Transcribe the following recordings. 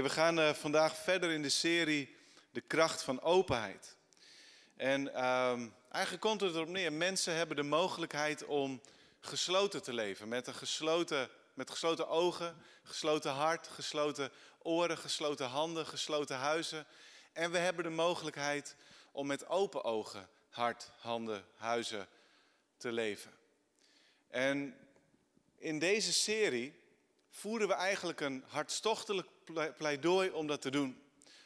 We gaan uh, vandaag verder in de serie De kracht van openheid. En uh, eigenlijk komt het erop neer, mensen hebben de mogelijkheid om gesloten te leven. Met, een gesloten, met gesloten ogen, gesloten hart, gesloten oren, gesloten handen, gesloten huizen. En we hebben de mogelijkheid om met open ogen, hart, handen, huizen te leven. En in deze serie voeren we eigenlijk een hartstochtelijk pleidooi om dat te doen.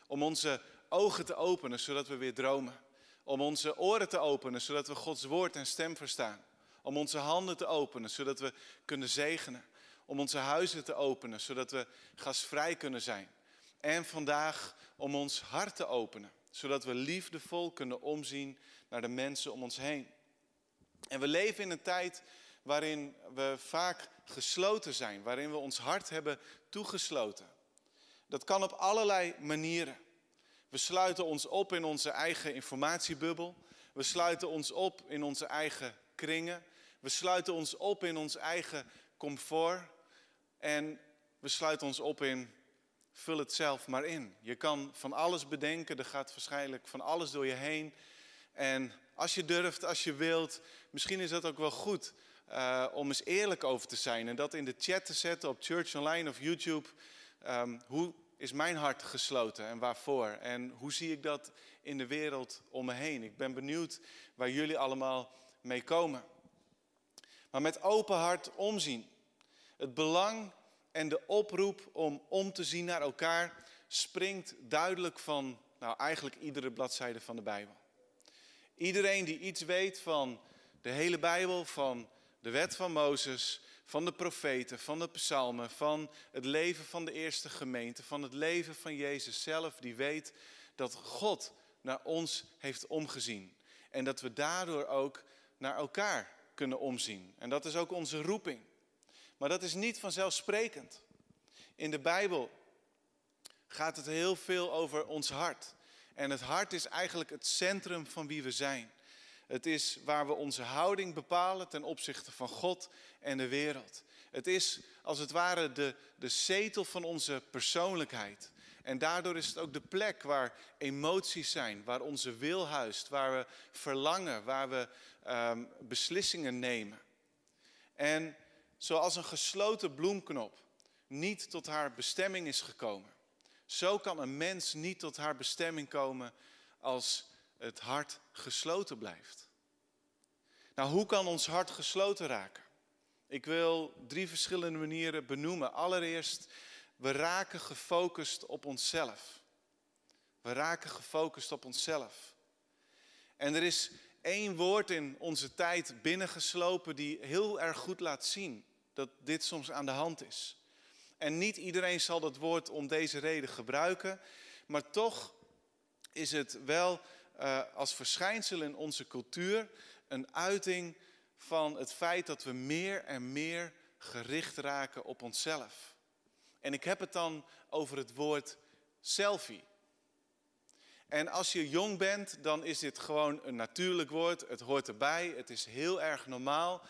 Om onze ogen te openen, zodat we weer dromen. Om onze oren te openen, zodat we Gods woord en stem verstaan. Om onze handen te openen, zodat we kunnen zegenen. Om onze huizen te openen, zodat we gastvrij kunnen zijn. En vandaag om ons hart te openen, zodat we liefdevol kunnen omzien naar de mensen om ons heen. En we leven in een tijd waarin we vaak gesloten zijn, waarin we ons hart hebben toegesloten. Dat kan op allerlei manieren. We sluiten ons op in onze eigen informatiebubbel. We sluiten ons op in onze eigen kringen. We sluiten ons op in ons eigen comfort. En we sluiten ons op in vul het zelf maar in. Je kan van alles bedenken, er gaat waarschijnlijk van alles door je heen. En als je durft, als je wilt, misschien is dat ook wel goed uh, om eens eerlijk over te zijn. En dat in de chat te zetten op Church Online of YouTube. Um, hoe is mijn hart gesloten en waarvoor? En hoe zie ik dat in de wereld om me heen? Ik ben benieuwd waar jullie allemaal mee komen. Maar met open hart omzien. Het belang en de oproep om om te zien naar elkaar springt duidelijk van nou, eigenlijk iedere bladzijde van de Bijbel. Iedereen die iets weet van de hele Bijbel, van de wet van Mozes, van de profeten, van de psalmen, van het leven van de eerste gemeente, van het leven van Jezus zelf, die weet dat God naar ons heeft omgezien. En dat we daardoor ook naar elkaar kunnen omzien. En dat is ook onze roeping. Maar dat is niet vanzelfsprekend. In de Bijbel gaat het heel veel over ons hart. En het hart is eigenlijk het centrum van wie we zijn. Het is waar we onze houding bepalen ten opzichte van God en de wereld. Het is als het ware de, de zetel van onze persoonlijkheid. En daardoor is het ook de plek waar emoties zijn, waar onze wil huist, waar we verlangen, waar we um, beslissingen nemen. En zoals een gesloten bloemknop niet tot haar bestemming is gekomen, zo kan een mens niet tot haar bestemming komen als het hart gesloten blijft. Nou, hoe kan ons hart gesloten raken? Ik wil drie verschillende manieren benoemen. Allereerst, we raken gefocust op onszelf. We raken gefocust op onszelf. En er is één woord in onze tijd binnengeslopen die heel erg goed laat zien dat dit soms aan de hand is. En niet iedereen zal dat woord om deze reden gebruiken, maar toch is het wel uh, als verschijnsel in onze cultuur een uiting van het feit dat we meer en meer gericht raken op onszelf. En ik heb het dan over het woord selfie. En als je jong bent, dan is dit gewoon een natuurlijk woord. Het hoort erbij, het is heel erg normaal.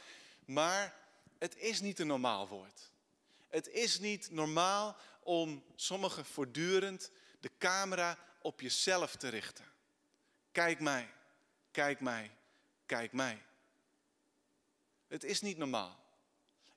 Maar het is niet een normaal woord. Het is niet normaal om sommigen voortdurend de camera op jezelf te richten. Kijk mij, kijk mij, kijk mij. Het is niet normaal.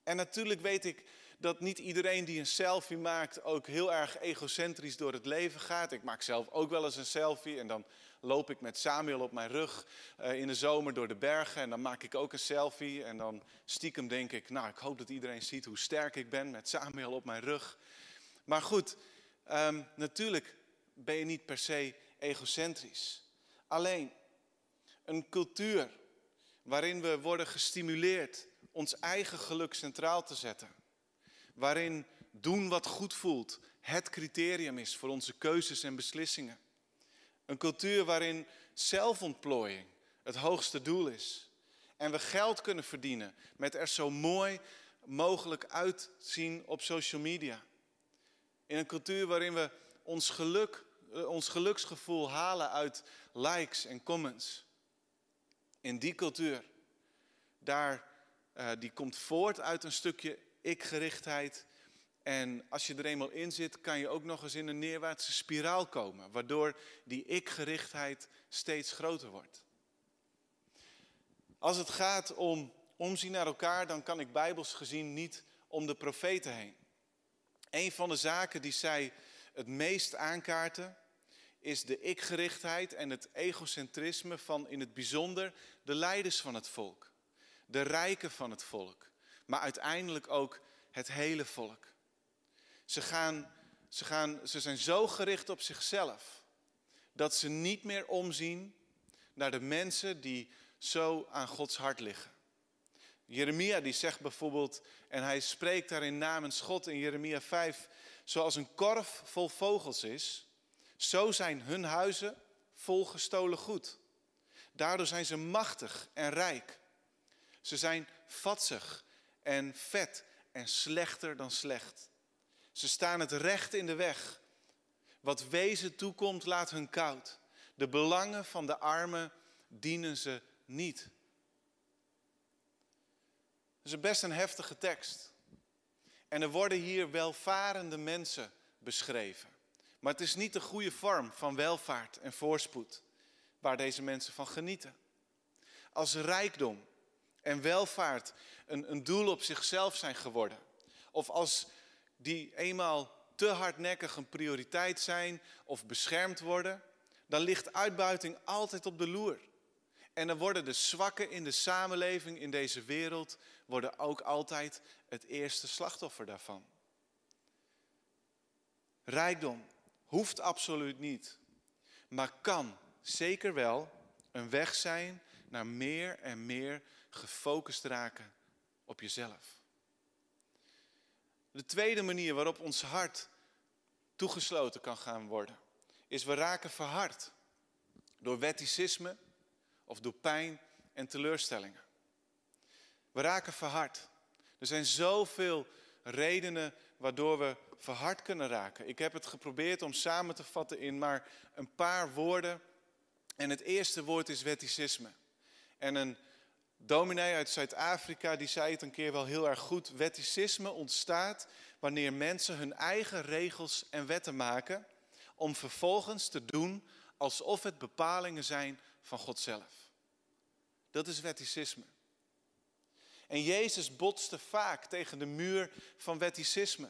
En natuurlijk weet ik dat niet iedereen die een selfie maakt ook heel erg egocentrisch door het leven gaat. Ik maak zelf ook wel eens een selfie en dan loop ik met Samuel op mijn rug uh, in de zomer door de bergen en dan maak ik ook een selfie en dan stiekem denk ik, nou ik hoop dat iedereen ziet hoe sterk ik ben met Samuel op mijn rug. Maar goed, um, natuurlijk ben je niet per se egocentrisch. Alleen een cultuur waarin we worden gestimuleerd ons eigen geluk centraal te zetten. Waarin doen wat goed voelt het criterium is voor onze keuzes en beslissingen. Een cultuur waarin zelfontplooiing het hoogste doel is. En we geld kunnen verdienen met er zo mooi mogelijk uitzien op social media. In een cultuur waarin we ons, geluk, ons geluksgevoel halen uit likes en comments. In die cultuur, daar, uh, die komt voort uit een stukje ikgerichtheid En als je er eenmaal in zit, kan je ook nog eens in een neerwaartse spiraal komen, waardoor die ik-gerichtheid steeds groter wordt. Als het gaat om omzien naar elkaar, dan kan ik bijbels gezien niet om de profeten heen. Een van de zaken die zij het meest aankaarten, is de ik-gerichtheid en het egocentrisme van in het bijzonder de leiders van het volk, de rijken van het volk, maar uiteindelijk ook het hele volk. Ze, gaan, ze, gaan, ze zijn zo gericht op zichzelf dat ze niet meer omzien naar de mensen die zo aan Gods hart liggen. Jeremia die zegt bijvoorbeeld, en hij spreekt daarin namens God in Jeremia 5, zoals een korf vol vogels is, zo zijn hun huizen vol gestolen goed. Daardoor zijn ze machtig en rijk. Ze zijn vatsig en vet en slechter dan slecht. Ze staan het recht in de weg. Wat wezen toekomt, laat hun koud. De belangen van de armen dienen ze niet. Dat is best een heftige tekst. En er worden hier welvarende mensen beschreven. Maar het is niet de goede vorm van welvaart en voorspoed waar deze mensen van genieten. Als rijkdom en welvaart een, een doel op zichzelf zijn geworden, of als die eenmaal te hardnekkig een prioriteit zijn of beschermd worden, dan ligt uitbuiting altijd op de loer. En dan worden de zwakken in de samenleving, in deze wereld, worden ook altijd het eerste slachtoffer daarvan. Rijkdom hoeft absoluut niet, maar kan zeker wel een weg zijn naar meer en meer gefocust raken op jezelf. De tweede manier waarop ons hart toegesloten kan gaan worden, is we raken verhard door wetticisme of door pijn en teleurstellingen. We raken verhard. Er zijn zoveel redenen waardoor we verhard kunnen raken. Ik heb het geprobeerd om samen te vatten in maar een paar woorden. En het eerste woord is wetticisme. En een dominee uit Zuid-Afrika die zei het een keer wel heel erg goed. Wetticisme ontstaat wanneer mensen hun eigen regels en wetten maken om vervolgens te doen alsof het bepalingen zijn van God zelf. Dat is wetticisme. En Jezus botste vaak tegen de muur van wetticisme.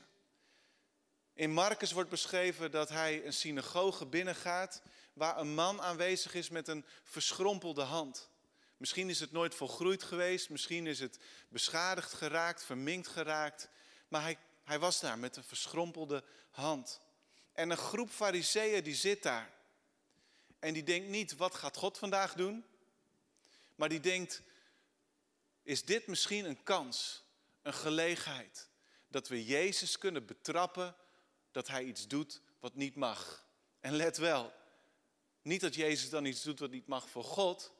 In Marcus wordt beschreven dat hij een synagoge binnengaat waar een man aanwezig is met een verschrompelde hand. Misschien is het nooit volgroeid geweest, misschien is het beschadigd geraakt, verminkt geraakt, maar hij, hij was daar met een verschrompelde hand. En een groep fariseeën die zit daar. En die denkt niet, wat gaat God vandaag doen? Maar die denkt, is dit misschien een kans, een gelegenheid, dat we Jezus kunnen betrappen dat hij iets doet wat niet mag. En let wel, niet dat Jezus dan iets doet wat niet mag voor God,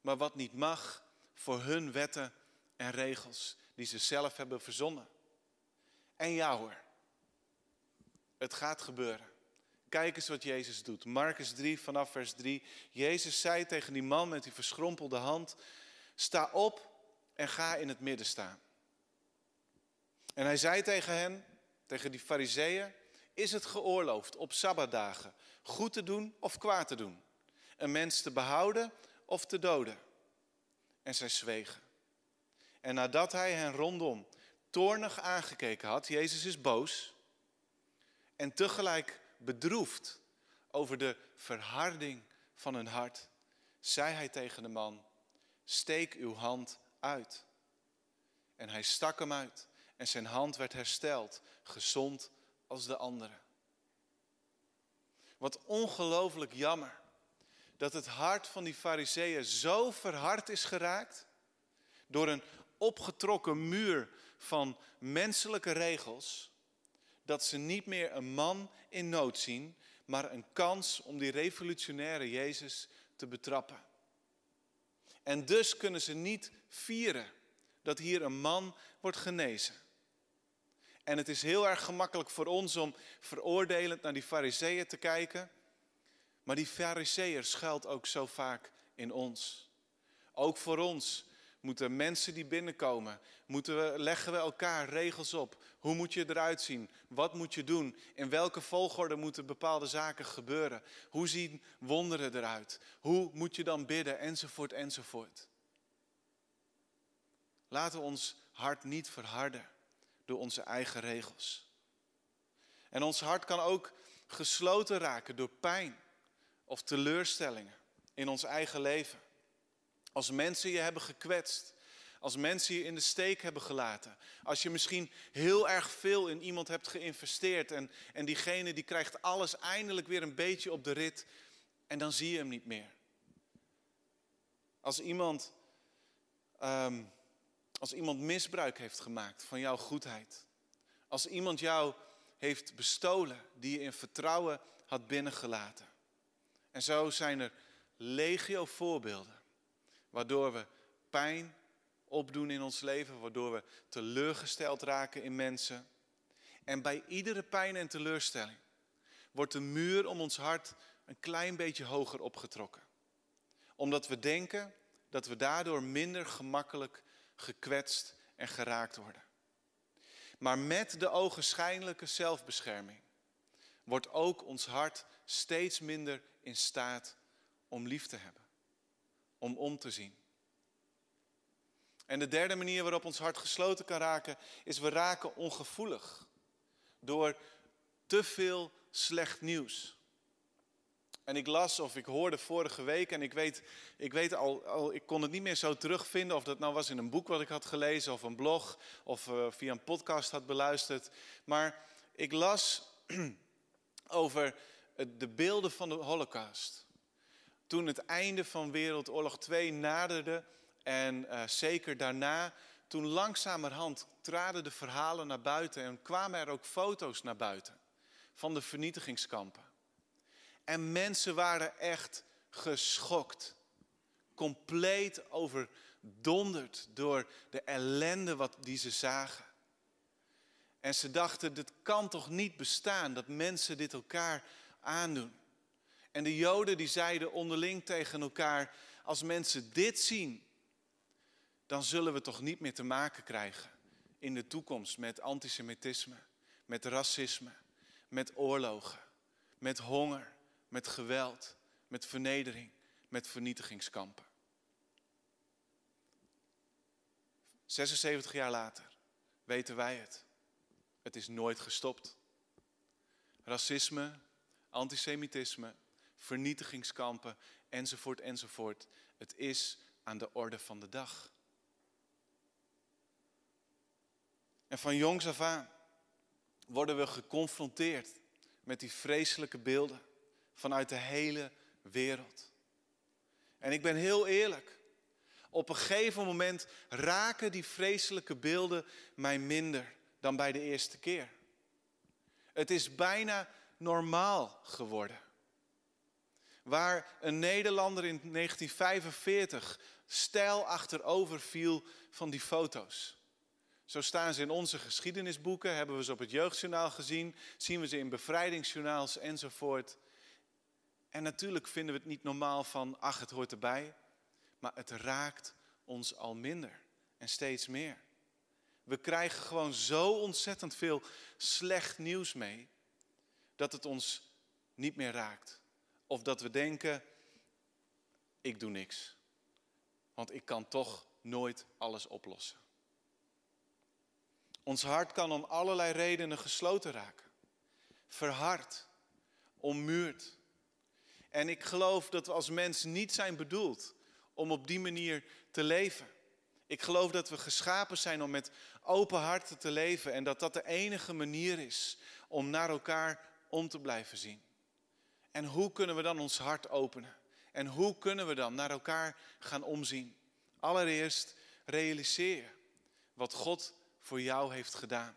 maar wat niet mag voor hun wetten en regels die ze zelf hebben verzonnen. En ja hoor, het gaat gebeuren. Kijk eens wat Jezus doet. Marcus 3 vanaf vers 3. Jezus zei tegen die man met die verschrompelde hand, sta op en ga in het midden staan. En hij zei tegen hen, tegen die fariseeën, is het geoorloofd op sabbatdagen goed te doen of kwaad te doen? Een mens te behouden of te doden? En zij zwegen. En nadat hij hen rondom toornig aangekeken had, Jezus is boos en tegelijk bedroefd over de verharding van hun hart, zei hij tegen de man, steek uw hand uit. En hij stak hem uit en zijn hand werd hersteld, gezond als de andere. Wat ongelooflijk jammer dat het hart van die fariseeën zo verhard is geraakt door een opgetrokken muur van menselijke regels, dat ze niet meer een man in nood zien, maar een kans om die revolutionaire Jezus te betrappen. En dus kunnen ze niet vieren dat hier een man wordt genezen. En het is heel erg gemakkelijk voor ons om veroordelend naar die fariseeën te kijken. Maar die fariseeën schuilt ook zo vaak in ons. Ook voor ons moeten mensen die binnenkomen, moeten we, leggen we elkaar regels op. Hoe moet je eruit zien? Wat moet je doen? In welke volgorde moeten bepaalde zaken gebeuren? Hoe zien wonderen eruit? Hoe moet je dan bidden? Enzovoort, enzovoort. Laten we ons hart niet verharden door onze eigen regels. En ons hart kan ook gesloten raken door pijn of teleurstellingen in ons eigen leven. Als mensen je hebben gekwetst, als mensen je in de steek hebben gelaten, als je misschien heel erg veel in iemand hebt geïnvesteerd en, en diegene die krijgt alles eindelijk weer een beetje op de rit en dan zie je hem niet meer. Als iemand, um, als iemand misbruik heeft gemaakt van jouw goedheid, als iemand jou heeft bestolen die je in vertrouwen had binnengelaten. En zo zijn er legio voorbeelden waardoor we pijn opdoen in ons leven, waardoor we teleurgesteld raken in mensen. En bij iedere pijn en teleurstelling wordt de muur om ons hart een klein beetje hoger opgetrokken. Omdat we denken dat we daardoor minder gemakkelijk gekwetst en geraakt worden. Maar met de ogenschijnlijke zelfbescherming wordt ook ons hart steeds minder in staat om lief te hebben, om om te zien. En de derde manier waarop ons hart gesloten kan raken, is we raken ongevoelig door te veel slecht nieuws. En ik las of ik hoorde vorige week en ik weet, ik weet al, al, ik kon het niet meer zo terugvinden of dat nou was in een boek wat ik had gelezen of een blog of uh, via een podcast had beluisterd. Maar ik las over de beelden van de Holocaust. Toen het einde van Wereldoorlog 2 naderde en uh, zeker daarna, toen langzamerhand traden de verhalen naar buiten en kwamen er ook foto's naar buiten van de vernietigingskampen. En mensen waren echt geschokt. Compleet overdonderd door de ellende wat die ze zagen. En ze dachten, dit kan toch niet bestaan dat mensen dit elkaar aandoen. En de Joden die zeiden onderling tegen elkaar, als mensen dit zien, dan zullen we toch niet meer te maken krijgen in de toekomst met antisemitisme, met racisme, met oorlogen, met honger, met geweld, met vernedering, met vernietigingskampen. 76 jaar later weten wij het. Het is nooit gestopt. Racisme, antisemitisme, vernietigingskampen, enzovoort, enzovoort. Het is aan de orde van de dag. En van jongs af aan worden we geconfronteerd met die vreselijke beelden vanuit de hele wereld. En ik ben heel eerlijk. Op een gegeven moment raken die vreselijke beelden mij minder dan bij de eerste keer. Het is bijna normaal geworden. Waar een Nederlander in 1945 stijl achterover viel van die foto's. Zo staan ze in onze geschiedenisboeken, hebben we ze op het jeugdjournaal gezien, zien we ze in bevrijdingsjournaals enzovoort. En natuurlijk vinden we het niet normaal van, ach, het hoort erbij. Maar het raakt ons al minder en steeds meer. We krijgen gewoon zo ontzettend veel slecht nieuws mee, dat het ons niet meer raakt. Of dat we denken, ik doe niks. Want ik kan toch nooit alles oplossen. Ons hart kan om allerlei redenen gesloten raken. Verhard, ommuurd. En ik geloof dat we als mens niet zijn bedoeld om op die manier te leven. Ik geloof dat we geschapen zijn om met open harten te leven en dat dat de enige manier is om naar elkaar om te blijven zien. En hoe kunnen we dan ons hart openen? En hoe kunnen we dan naar elkaar gaan omzien? Allereerst realiseer wat God voor jou heeft gedaan.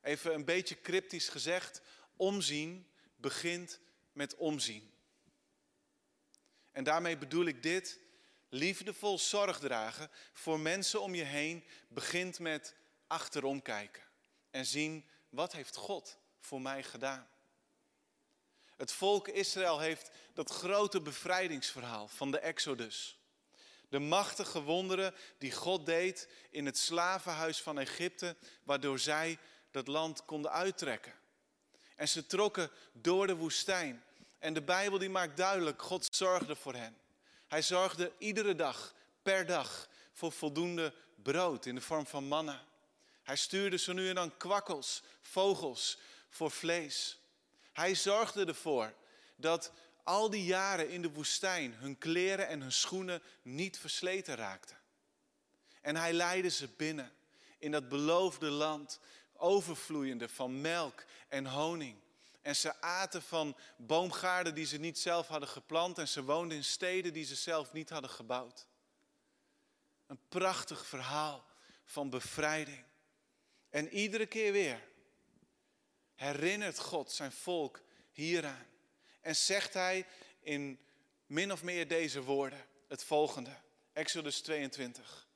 Even een beetje cryptisch gezegd, omzien begint met omzien. En daarmee bedoel ik dit, liefdevol zorg dragen voor mensen om je heen begint met achterom kijken en zien wat heeft God voor mij gedaan. Het volk Israël heeft dat grote bevrijdingsverhaal van de Exodus. De machtige wonderen die God deed in het slavenhuis van Egypte, waardoor zij dat land konden uittrekken. En ze trokken door de woestijn. En de Bijbel die maakt duidelijk, God zorgde voor hen. Hij zorgde iedere dag, per dag, voor voldoende brood in de vorm van manna. Hij stuurde zo nu en dan kwakkels, vogels voor vlees. Hij zorgde ervoor dat al die jaren in de woestijn hun kleren en hun schoenen niet versleten raakten. En hij leidde ze binnen in dat beloofde land, overvloeiende van melk en honing. En ze aten van boomgaarden die ze niet zelf hadden geplant en ze woonden in steden die ze zelf niet hadden gebouwd. Een prachtig verhaal van bevrijding. En iedere keer weer herinnert God zijn volk hieraan. En zegt hij in min of meer deze woorden het volgende. Exodus 22.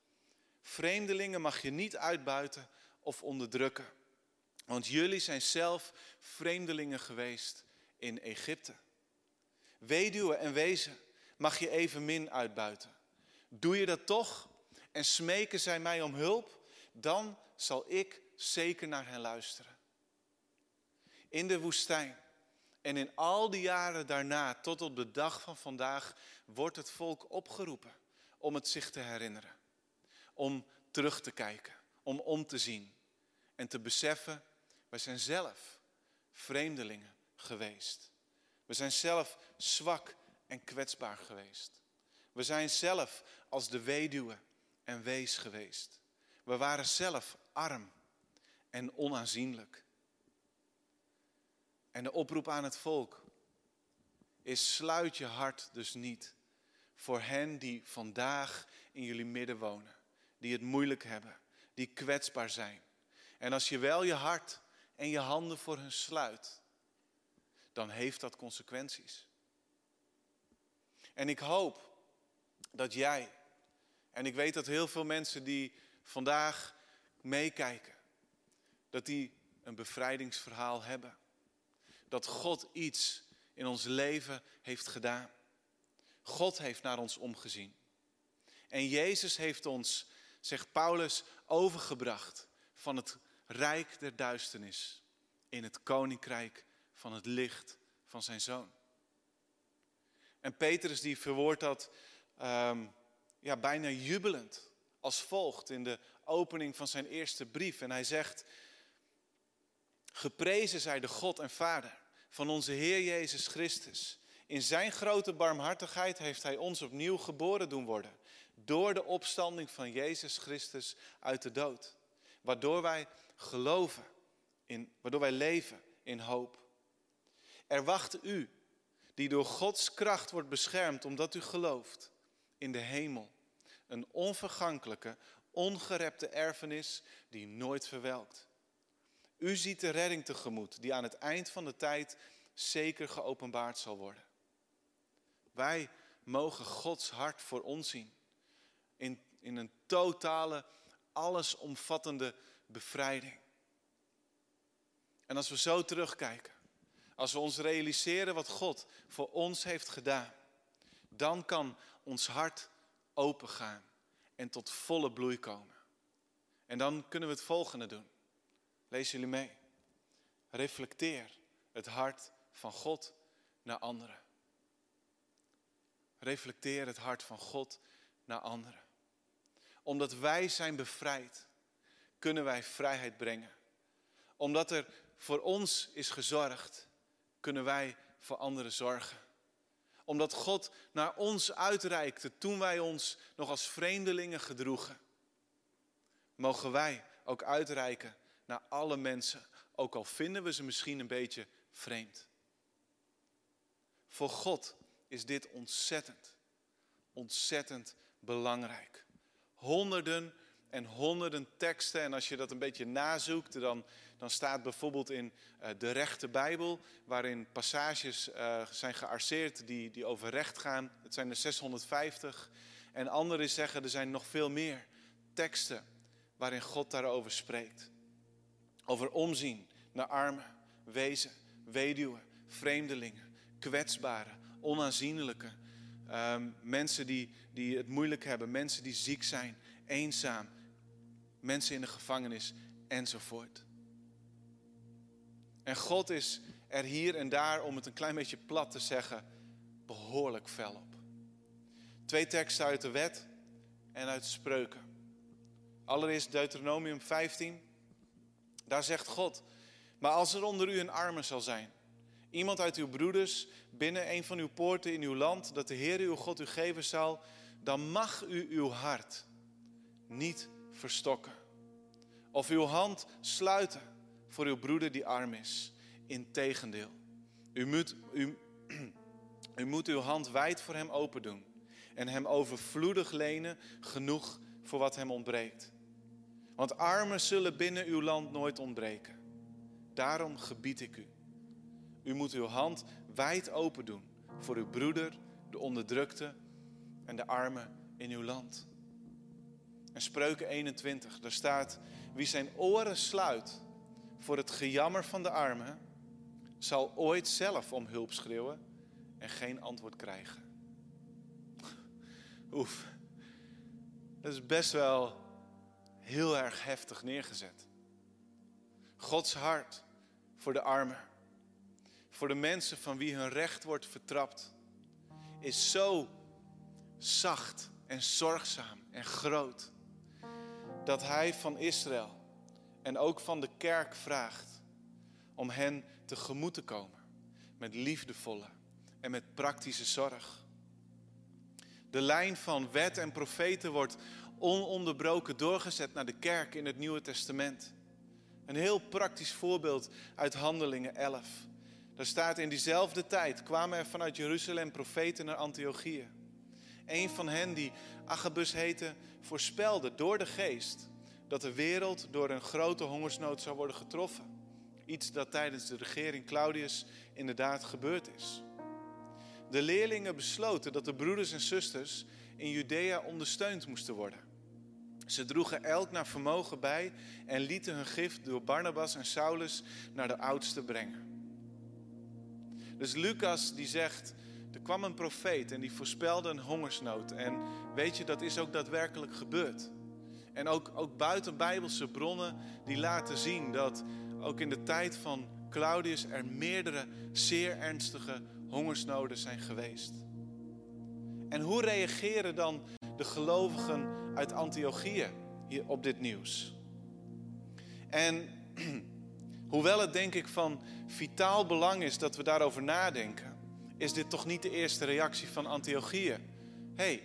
Vreemdelingen mag je niet uitbuiten of onderdrukken. Want jullie zijn zelf vreemdelingen geweest in Egypte. Weduwen en wezen mag je evenmin uitbuiten. Doe je dat toch en smeken zij mij om hulp, dan zal ik zeker naar hen luisteren. In de woestijn en in al die jaren daarna, tot op de dag van vandaag, wordt het volk opgeroepen om het zich te herinneren. Om terug te kijken, om om te zien en te beseffen, wij zijn zelf vreemdelingen geweest. We zijn zelf zwak en kwetsbaar geweest. We zijn zelf als de weduwe en wees geweest. We waren zelf arm en onaanzienlijk. En de oproep aan het volk is: sluit je hart dus niet voor hen die vandaag in jullie midden wonen, die het moeilijk hebben, die kwetsbaar zijn. En als je wel je hart en je handen voor hen sluit, dan heeft dat consequenties. En ik hoop dat jij, en ik weet dat heel veel mensen die vandaag meekijken, dat die een bevrijdingsverhaal hebben. Dat God iets in ons leven heeft gedaan. God heeft naar ons omgezien. En Jezus heeft ons, zegt Paulus, overgebracht van het rijk der duisternis in het koninkrijk van het licht van zijn zoon. En Petrus die verwoordt dat um, ja, bijna jubelend als volgt in de opening van zijn eerste brief. En hij zegt, geprezen zij de God en Vader van onze Heer Jezus Christus. In zijn grote barmhartigheid heeft hij ons opnieuw geboren doen worden. Door de opstanding van Jezus Christus uit de dood. Waardoor wij geloven, in, waardoor wij leven in hoop. Er wacht u, die door Gods kracht wordt beschermd omdat u gelooft, in de hemel. Een onvergankelijke, ongerepte erfenis die nooit verwelkt. U ziet de redding tegemoet die aan het eind van de tijd zeker geopenbaard zal worden. Wij mogen Gods hart voor ons zien. In, in een totale, allesomvattende bevrijding. En als we zo terugkijken, als we ons realiseren wat God voor ons heeft gedaan, dan kan ons hart opengaan en tot volle bloei komen. En dan kunnen we het volgende doen. Lees jullie mee. Reflecteer het hart van God naar anderen. Reflecteer het hart van God naar anderen. Omdat wij zijn bevrijd, kunnen wij vrijheid brengen. Omdat er voor ons is gezorgd, kunnen wij voor anderen zorgen. Omdat God naar ons uitreikte toen wij ons nog als vreemdelingen gedroegen, mogen wij ook uitreiken naar alle mensen, ook al vinden we ze misschien een beetje vreemd. Voor God is dit ontzettend, ontzettend belangrijk. Honderden en honderden teksten. En als je dat een beetje nazoekt, dan, dan staat bijvoorbeeld in uh, de rechte Bijbel, waarin passages uh, zijn gearseerd die, die over recht gaan. Het zijn er 650. En anderen zeggen er zijn nog veel meer teksten waarin God daarover spreekt. Over omzien naar armen, wezen, weduwen, vreemdelingen, kwetsbaren, onaanzienlijke, Ehm, mensen die, die het moeilijk hebben, mensen die ziek zijn, eenzaam, mensen in de gevangenis enzovoort. En God is er hier en daar, om het een klein beetje plat te zeggen, behoorlijk fel op. Twee teksten uit de wet en uit spreuken. Allereerst Deuteronomium 15. Daar zegt God, maar als er onder u een arme zal zijn, iemand uit uw broeders binnen een van uw poorten in uw land, dat de Heer uw God u geven zal, dan mag u uw hart niet verstokken. Of uw hand sluiten voor uw broeder die arm is. Integendeel, u moet, u, u moet uw hand wijd voor hem open doen en hem overvloedig lenen, genoeg voor wat hem ontbreekt. Want armen zullen binnen uw land nooit ontbreken. Daarom gebied ik u. U moet uw hand wijd open doen voor uw broeder, de onderdrukte en de armen in uw land. En Spreuken 21, daar staat: Wie zijn oren sluit voor het gejammer van de armen, zal ooit zelf om hulp schreeuwen en geen antwoord krijgen. Oef, dat is best wel heel erg heftig neergezet. Gods hart voor de armen, voor de mensen van wie hun recht wordt vertrapt, is zo zacht en zorgzaam en groot dat Hij van Israël en ook van de kerk vraagt om hen tegemoet te komen met liefdevolle en met praktische zorg. De lijn van wet en profeten wordt ononderbroken doorgezet naar de kerk in het Nieuwe Testament. Een heel praktisch voorbeeld uit Handelingen 11. Daar staat in diezelfde tijd kwamen er vanuit Jeruzalem profeten naar Antiochië. Een van hen, die Agabus heette, voorspelde door de geest dat de wereld door een grote hongersnood zou worden getroffen. Iets dat tijdens de regering Claudius inderdaad gebeurd is. De leerlingen besloten dat de broeders en zusters in Judea ondersteund moesten worden. Ze droegen elk naar vermogen bij en lieten hun gift door Barnabas en Saulus naar de oudsten brengen. Dus Lucas die zegt, er kwam een profeet en die voorspelde een hongersnood. En weet je, dat is ook daadwerkelijk gebeurd. En ook, ook buiten Bijbelse bronnen die laten zien dat ook in de tijd van Claudius er meerdere zeer ernstige hongersnoden zijn geweest. En hoe reageren dan de gelovigen uit Antiochië hier op dit nieuws? En hoewel het denk ik van vitaal belang is dat we daarover nadenken, is dit toch niet de eerste reactie van Antiochië. hey,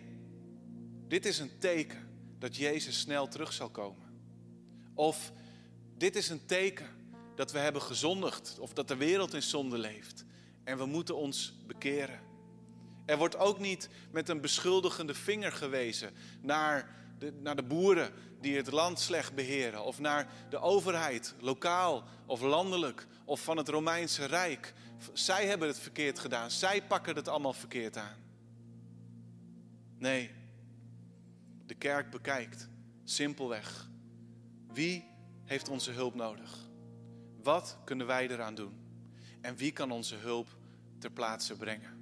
dit is een teken dat Jezus snel terug zal komen. Of dit is een teken dat we hebben gezondigd of dat de wereld in zonde leeft en we moeten ons bekeren. Er wordt ook niet met een beschuldigende vinger gewezen naar naar de boeren die het land slecht beheren of naar de overheid, lokaal of landelijk of van het Romeinse Rijk. Zij hebben het verkeerd gedaan, zij pakken het allemaal verkeerd aan. Nee, de kerk bekijkt simpelweg wie heeft onze hulp nodig? Wat kunnen wij eraan doen? En wie kan onze hulp ter plaatse brengen?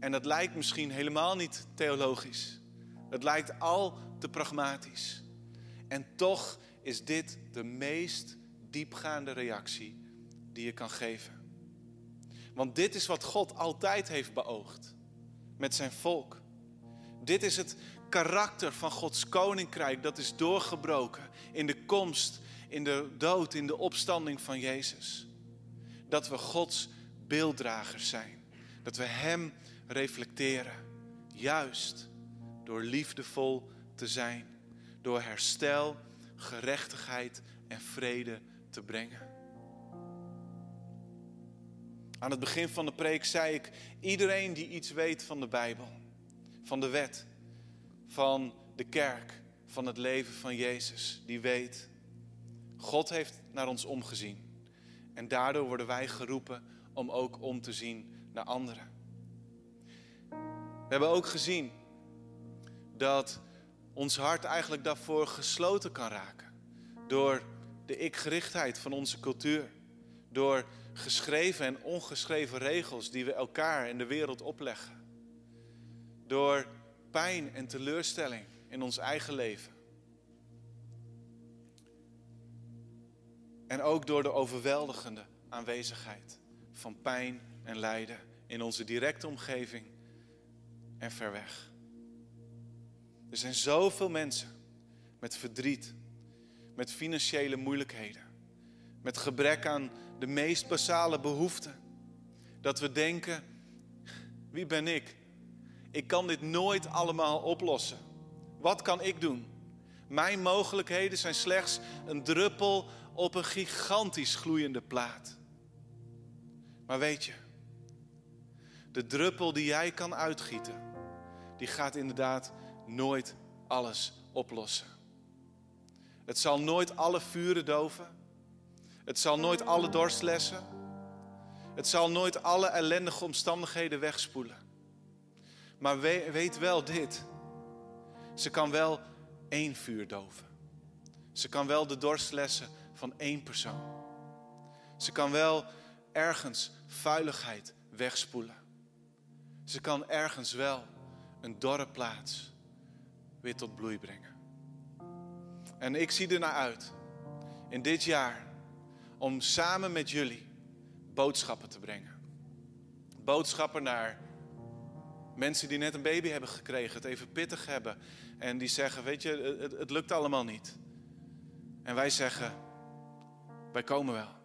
En dat lijkt misschien helemaal niet theologisch. Het lijkt al te pragmatisch. En toch is dit de meest diepgaande reactie die je kan geven. Want dit is wat God altijd heeft beoogd met zijn volk. Dit is het karakter van Gods koninkrijk dat is doorgebroken in de komst, in de dood, in de opstanding van Jezus. Dat we Gods beelddragers zijn. Dat we Hem reflecteren. Juist door liefdevol te zijn. Door herstel, gerechtigheid en vrede te brengen. Aan het begin van de preek zei ik: iedereen die iets weet van de Bijbel, van de wet, van de kerk, van het leven van Jezus, die weet, God heeft naar ons omgezien. En daardoor worden wij geroepen om ook om te zien naar anderen. We hebben ook gezien dat ons hart eigenlijk daarvoor gesloten kan raken. Door de ik-gerichtheid van onze cultuur. Door geschreven en ongeschreven regels die we elkaar en de wereld opleggen. door pijn en teleurstelling in ons eigen leven. En ook door de overweldigende aanwezigheid van pijn en lijden in onze directe omgeving en ver weg. Er zijn zoveel mensen met verdriet, met financiële moeilijkheden, met gebrek aan de meest basale behoeften, dat we denken: wie ben ik? Ik kan dit nooit allemaal oplossen. Wat kan ik doen? Mijn mogelijkheden zijn slechts een druppel op een gigantisch gloeiende plaat. Maar weet je, de druppel die jij kan uitgieten, die gaat inderdaad nooit alles oplossen. Het zal nooit alle vuren doven. Het zal nooit alle dorstlessen. Het zal nooit alle ellendige omstandigheden wegspoelen. Maar weet wel dit. Ze kan wel één vuur doven. Ze kan wel de dorstlessen van één persoon. Ze kan wel ergens vuiligheid wegspoelen. Ze kan ergens wel een dorre plaats weer tot bloei brengen. En ik zie er naar uit in dit jaar om samen met jullie boodschappen te brengen. Boodschappen naar mensen die net een baby hebben gekregen, het even pittig hebben. En die zeggen, weet je, het, het lukt allemaal niet. En wij zeggen, wij komen wel.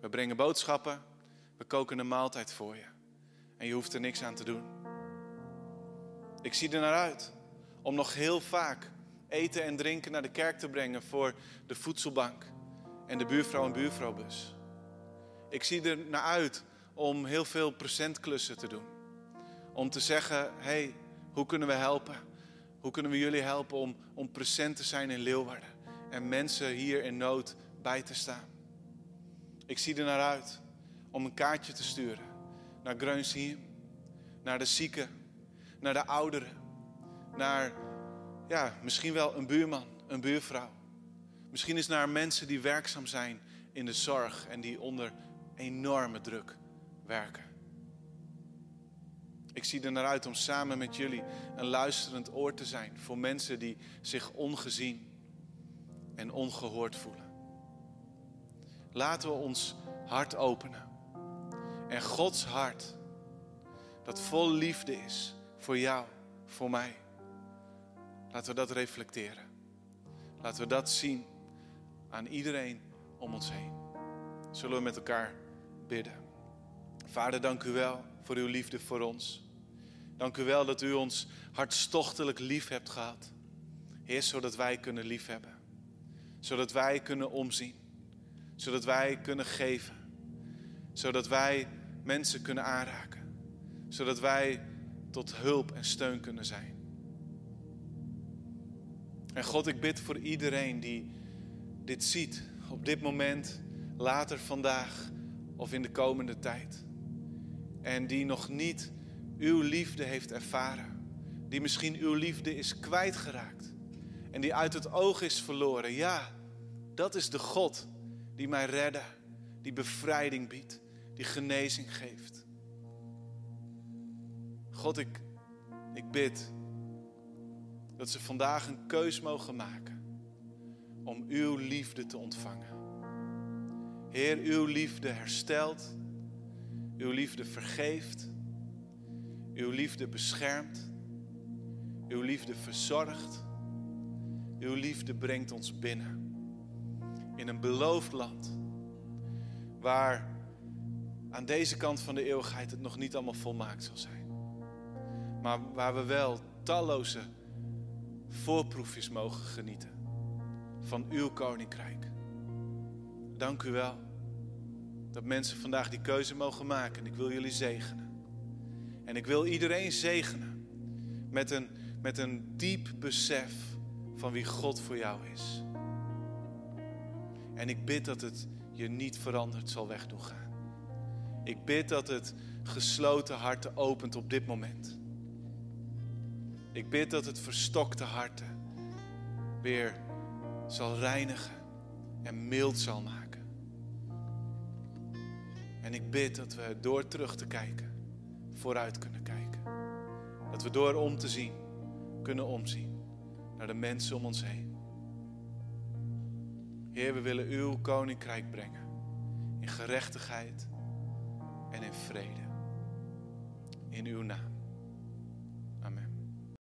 We brengen boodschappen, we koken een maaltijd voor je. En je hoeft er niks aan te doen. Ik zie er naar uit om nog heel vaak eten en drinken naar de kerk te brengen voor de voedselbank en de buurvrouw en buurvrouwbus. Ik zie er naar uit om heel veel presentklussen te doen. Om te zeggen, hey, hoe kunnen we helpen? Hoe kunnen we jullie helpen om, om present te zijn in Leeuwarden? En mensen hier in nood bij te staan. Ik zie er naar uit om een kaartje te sturen naar Greunshiem, naar de zieken, naar de ouderen, naar ja, misschien wel een buurman, een buurvrouw. Misschien is naar mensen die werkzaam zijn in de zorg en die onder enorme druk werken. Ik zie er naar uit om samen met jullie een luisterend oor te zijn voor mensen die zich ongezien en ongehoord voelen. Laten we ons hart openen. En Gods hart, dat vol liefde is voor jou, voor mij. Laten we dat reflecteren. Laten we dat zien aan iedereen om ons heen. Zullen we met elkaar bidden. Vader, dank u wel voor uw liefde voor ons. Dank u wel dat u ons hartstochtelijk lief hebt gehad. Heer, zodat wij kunnen liefhebben. Zodat wij kunnen omzien. Zodat wij kunnen geven. Zodat wij mensen kunnen aanraken. Zodat wij tot hulp en steun kunnen zijn. En God, ik bid voor iedereen die dit ziet op dit moment, later vandaag of in de komende tijd. En die nog niet uw liefde heeft ervaren. Die misschien uw liefde is kwijtgeraakt. En die uit het oog is verloren. Ja, dat is de God die mij redde, die bevrijding biedt, die genezing geeft. God, ik, ik bid dat ze vandaag een keus mogen maken om uw liefde te ontvangen. Heer, uw liefde herstelt, uw liefde vergeeft, uw liefde beschermt, uw liefde verzorgt, uw liefde brengt ons binnen in een beloofd land waar aan deze kant van de eeuwigheid het nog niet allemaal volmaakt zal zijn. Maar waar we wel talloze voorproefjes mogen genieten van uw koninkrijk. Dank u wel dat mensen vandaag die keuze mogen maken. En ik wil jullie zegenen. En ik wil iedereen zegenen met een, met een diep besef van wie God voor jou is. En ik bid dat het je niet veranderd zal wegdoen gaan. Ik bid dat het gesloten harten opent op dit moment. Ik bid dat het verstokte harten weer zal reinigen en mild zal maken. En ik bid dat we door terug te kijken, vooruit kunnen kijken. Dat we door om te zien kunnen omzien naar de mensen om ons heen. Heer, we willen uw koninkrijk brengen in gerechtigheid en in vrede. In uw naam.